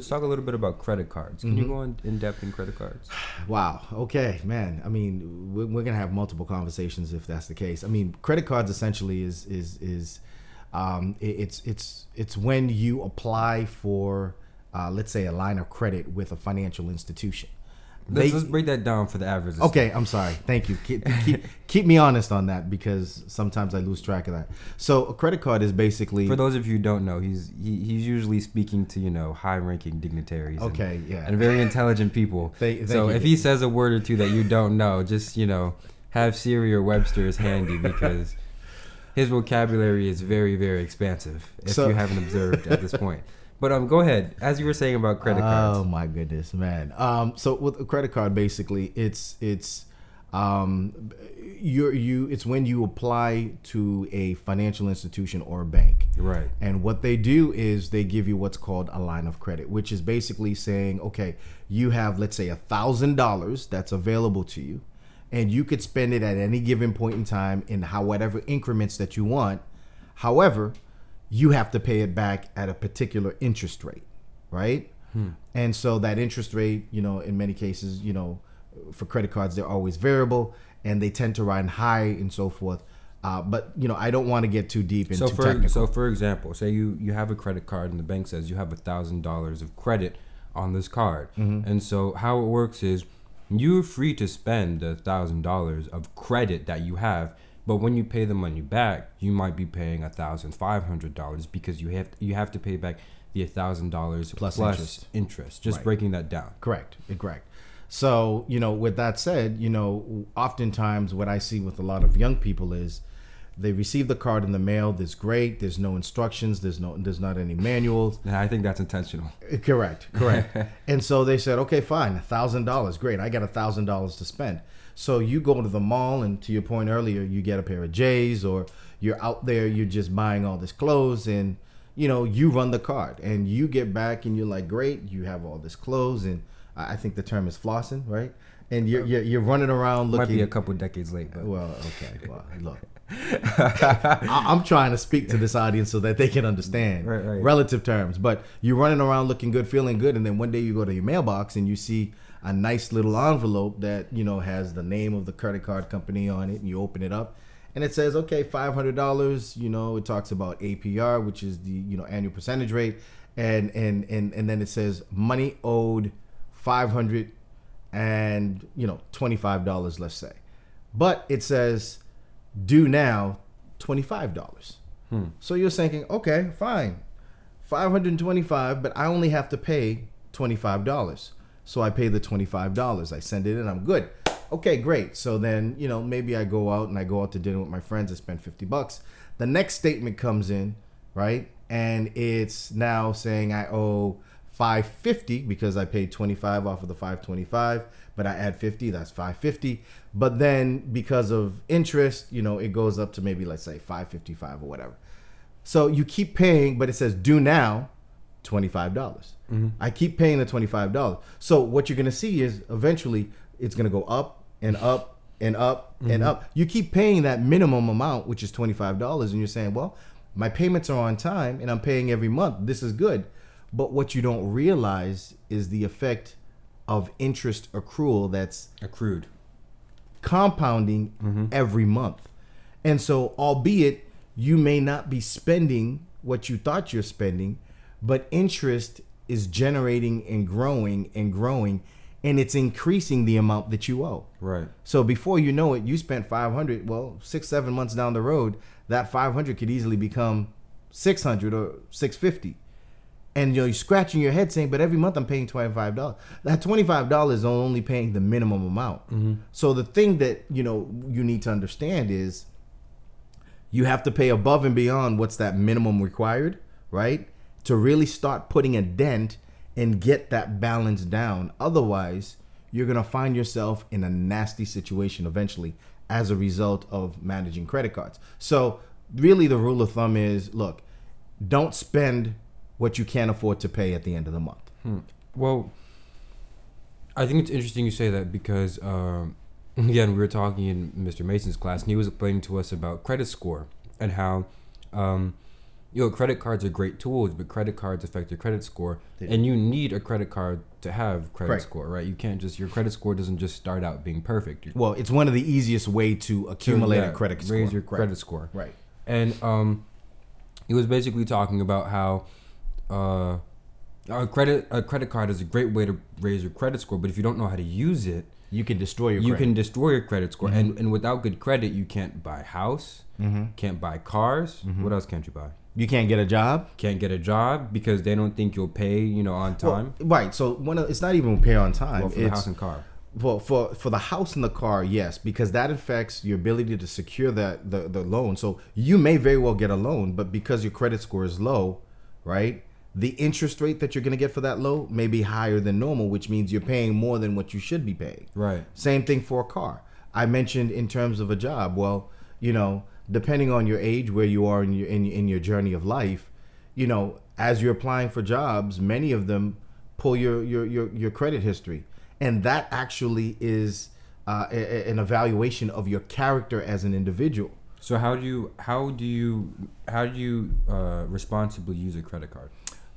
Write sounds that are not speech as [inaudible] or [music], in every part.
let's talk a little bit about credit cards. Can you go in, in depth in credit cards? [sighs] Wow. Okay, man. I mean, we're, we're gonna have multiple conversations if that's the case. I mean, credit cards essentially is is is um, it- it's it's it's when you apply for uh, let's say a line of credit with a financial institution. Let's, They- let's break that down for the average. Okay, I'm sorry. Thank you. Keep, keep, keep me honest on that because sometimes I lose track of that. So a credit card is basically For those of you who don't know, he's he, he's usually speaking to you know high-ranking dignitaries. and- Okay, yeah. and very intelligent people. [laughs] Thank- thank so you. if he says a word or two that you don't know, just you know have Siri or Webster's handy because [laughs] his vocabulary is very very expansive. If So- you haven't observed at this point. [laughs] But um, go ahead. As you were saying about credit cards. Oh my goodness, man. Um, so with a credit card, basically, it's it's um, you you it's when you apply to a financial institution or a bank. Right. And what they do is they give you what's called a line of credit, which is basically saying, okay, you have let's say a thousand dollars that's available to you, and you could spend it at any given point in time in however increments that you want. However, you have to pay it back at a particular interest rate, right? And so that interest rate, you know, in many cases, you know, for credit cards, they're always variable and they tend to run high and so forth. Uh, but you know, I don't want to get too deep into So for technical. so for example, say you you have a credit card and the bank says you have a thousand dollars of credit on this card, Mm-hmm. and so how it works is you're free to spend the thousand dollars of credit that you have, but when you pay the money back, you might be paying a thousand five hundred dollars because you have you have to pay back the thousand dollars Plus plus interest. interest. Just Right. breaking that down. Correct. eh, Correct. So, you know, with that said, you know, oftentimes what I see with a lot of young people is they receive the card in the mail. There's great. There's no instructions. There's no. There's not any manuals. And [laughs] I think that's intentional. Eh, Correct. Correct. [laughs] and so they said, okay, fine, a thousand dollars. Great. I got a thousand dollars to spend. So you go to the mall, and to your point earlier, you get a pair of J's, or you're out there, you're just buying all this clothes, and you know you run the card, and you get back, and you're like, great, you have all this clothes, and I think the term is flossing, right? And you're you're, you're running around looking. Might be a couple decades late, but Well, okay. Well, look. [laughs] I'm trying to speak to this audience so that they can understand Right, right. relative terms. But you're running around looking good, feeling good, and then one day you go to your mailbox and you see a nice little envelope that you know has the name of the credit card company on it, and you open it up, and it says, okay, five hundred dollars. You know, it talks about APR, which is the you know annual percentage rate, and and and and then it says money owed five hundred and you know twenty five dollars, let's say, but it says due now twenty five dollars. Hmm. So you're thinking, okay, fine, five hundred twenty five, but I only have to pay twenty five dollars. So I pay the twenty five dollars. I send it in. I'm good. Okay, great. So then you know maybe I go out and I go out to dinner with my friends. I spend fifty bucks. The next statement comes in, right, and it's now saying I owe 550 because I paid 25 off of the 525 but I add 50 that's 550 but then because of interest you know it goes up to maybe let's say 555 or whatever so you keep paying but it says due now $25. Mm-hmm. I keep paying the $25 so what you're gonna see is eventually it's gonna go up and up and up and mm-hmm. up. You keep paying that minimum amount which is $25 and you're saying well my payments are on time and I'm paying every month. This is good. But what you don't realize is the effect of interest accrual that's accrued. compounding mm-hmm. every month. And so, albeit you may not be spending what you thought you're spending, but interest is generating and growing and growing, and it's increasing the amount that you owe. Right. So before you know it, you spent 500. Well, six, seven months down the road, that 500 could easily become 600 or 650. And you know, you're scratching your head saying, but every month I'm paying $25. That $25 is only paying the minimum amount. Mm-hmm. So the thing that, you know, you need to understand is you have to pay above and beyond what's that minimum required, right? To really start putting a dent and get that balance down. Otherwise, you're going to find yourself in a nasty situation eventually as a result of managing credit cards. So, really, the rule of thumb is look, don't spend what you can't afford to pay at the end of the month. Well, I think it's interesting you say that because um, [laughs] again, we were talking in Mr. Mason's class, and he was explaining to us about credit score and how um, you know, credit cards are great tools, but credit cards affect your credit score, and you need a credit card to have credit Correct. score, right? You can't just your credit score doesn't just start out being perfect. You- Well, it's one of the easiest way to accumulate yeah, a credit score. raise your Right. credit score, Right. and um, he was basically talking about how uh, a credit a credit card is a great way to raise your credit score, but if you don't know how to use it, You can destroy your you credit. can destroy your credit score. Mm-hmm. And and without good credit, you can't buy house, can't buy cars. Mm-hmm. What else can't you buy? you can't get a job. Can't get a job because they don't think you'll pay, you know, on Well, time. right. So one of, it's not even pay on time. Well, for the it's house and car. for, for for the house and the car, yes, because that affects your ability to secure that the, the loan. So you may very well get a loan, but because your credit score is low, right? The interest rate that you're gonna get for that low may be higher than normal, which means you're paying more than what you should be paying. Right. Same thing for a car. I mentioned in terms of a job. Well, you know, depending on your age, where you are in your in, in your journey of life, you know, as you're applying for jobs, many of them pull your your your, your credit history, and that actually is uh, a, a- an evaluation of your character as an individual. So how do you how do you how do you uh, responsibly use a credit card?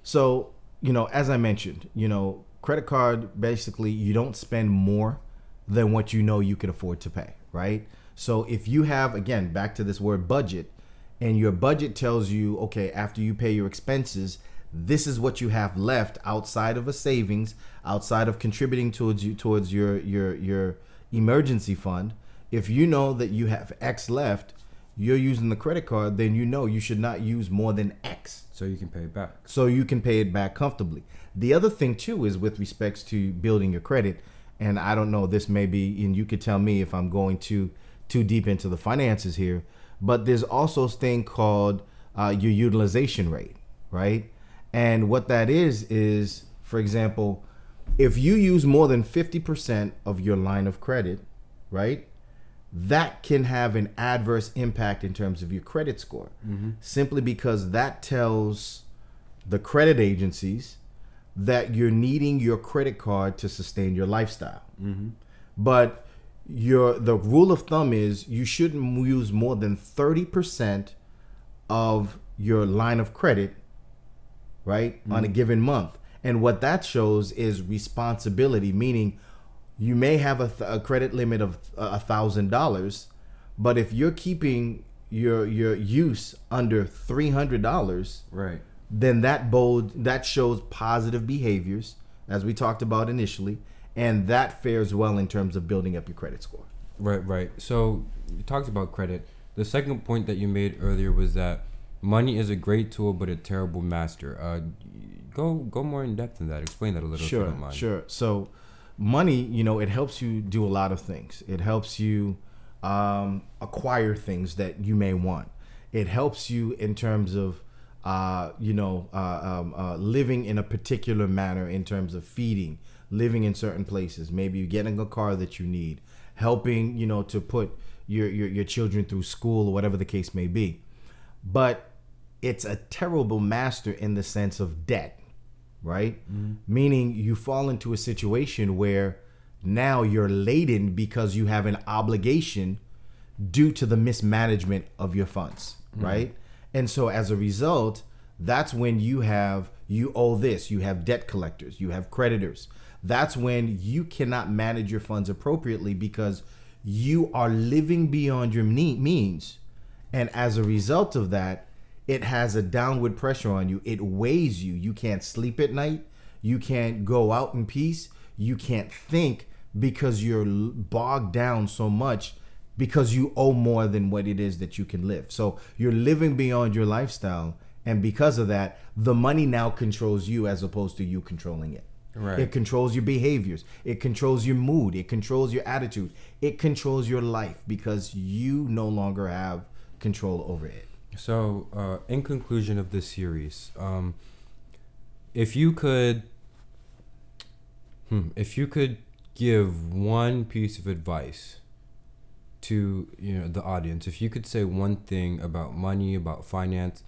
So, you know, as I mentioned, you know, credit card basically you don't spend more than what you know you can afford to pay, right? So, if you have again back to this word budget and your budget tells you, okay, after you pay your expenses, this is what you have left outside of a savings, outside of contributing towards you towards your your your emergency fund. If you know that you have X left, you're using the credit card, then you know you should not use more than X So you can pay it back. so you can pay it back comfortably. The other thing too is with respects to building your credit, and I don't know this may be, and you could tell me if I'm going too too deep into the finances here, but there's also this thing called uh, your utilization rate, right? And what that is is, for example, if you use more than fifty percent of your line of credit, right? That can have an adverse impact in terms of your credit score. Mm-hmm. Simply because that tells the credit agencies that you're needing your credit card to sustain your lifestyle. Mm-hmm. But your the rule of thumb is you shouldn't use more than 30% of your line of credit right on a mm-hmm. given month. And what that shows is responsibility meaning you may have a, th- a credit limit of a thousand dollars but if you're keeping your your use under three hundred dollars Right. then that bold that shows positive behaviors as we talked about initially and that fares well in terms of building up your credit score Right, right. So you talked about credit. The second point that you made earlier was that money is a great tool but a terrible master. Uh, go go more in depth in that. Explain that a little. if you sure don't mind. sure so money you know it helps you do a lot of things. It helps you um, acquire things that you may want. It helps you in terms of uh, you know uh, um, uh, living in a particular manner in terms of feeding living in certain places. Maybe getting a car that you need helping you know to put your, your your children through school or whatever the case may be. But it's a terrible master in the sense of debt right? Mm-hmm. Meaning you fall into a situation where now you're laden because you have an obligation due to the mismanagement of your funds, mm-hmm. right? And so as a result, that's when you have you owe this, you have debt collectors, you have creditors. That's when you cannot manage your funds appropriately because you are living beyond your means. And as a result of that, it has a downward pressure on you. It weighs you. You can't sleep at night. You can't go out in peace. You can't think because you're bogged down so much because you owe more than what it is that you can live. So you're living beyond your lifestyle. And because of that, the money now controls you as opposed to you controlling it. Right. It controls your behaviors. It controls your mood. It controls your attitude. It controls your life because you no longer have control over it. So, uh, in conclusion of this series, um, if you could, hmm, if you could give one piece of advice to you know the audience, if you could say one thing about money, about finance,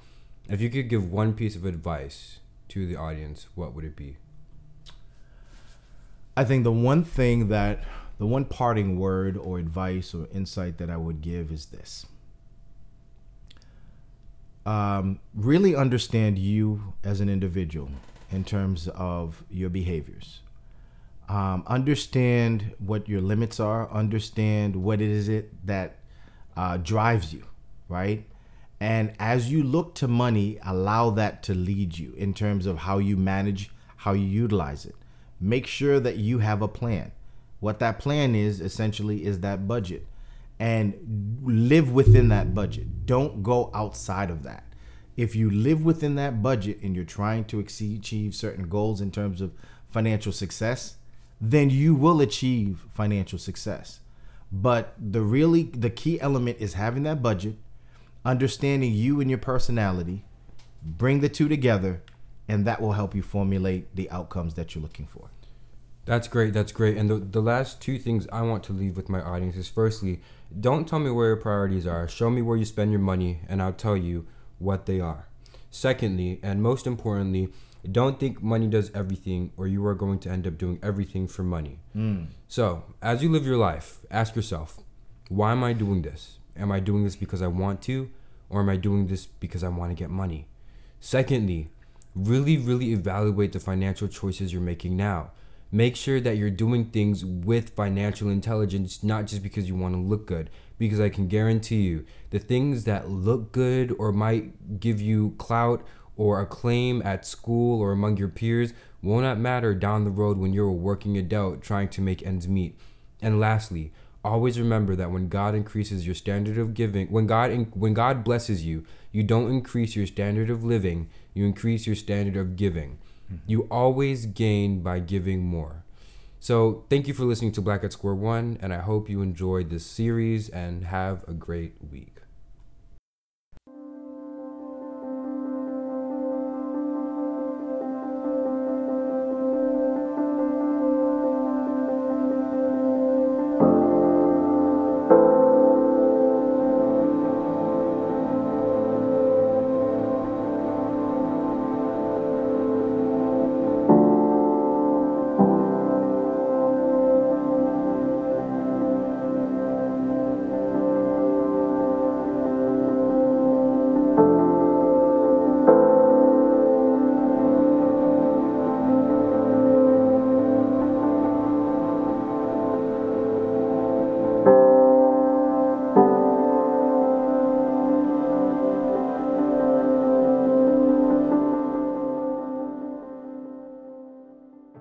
if you could give one piece of advice to the audience, what would it be? I think the one thing that, the one parting word or advice or insight that I would give is this um, really understand you as an individual in terms of your behaviors. Um, understand what your limits are. Understand what it is it that uh, drives you, right? And as you look to money, allow that to lead you in terms of how you manage, how you utilize it. Make sure that you have a plan. What that plan is essentially is that budget and live within that budget. Don't go outside of that. If you live within that budget and you're trying to exceed, achieve certain goals in terms of financial success, then you will achieve financial success. But the really the key element is having that budget, understanding you and your personality, bring the two together, and that will help you formulate the outcomes that you're looking for. That's great. That's great. And the, the last two things I want to leave with my audience is firstly, don't tell me where your priorities are. Show me where you spend your money, and I'll tell you what they are. Secondly, and most importantly, don't think money does everything or you are going to end up doing everything for money. Mm. So, as you live your life, ask yourself, why am I doing this? Am I doing this because I want to, or am I doing this because I want to get money? Secondly, really, really evaluate the financial choices you're making now. Make sure that you're doing things with financial intelligence, not just because you want to look good. Because I can guarantee you, the things that look good or might give you clout or acclaim at school or among your peers will not matter down the road when you're a working adult trying to make ends meet. And lastly, always remember that when God increases your standard of giving, when God when God blesses you, you don't increase your standard of living, you increase your standard of giving. Mm-hmm. You always gain by giving more. So, thank you for listening to Black at Square One, and I hope you enjoyed this series and have a great week.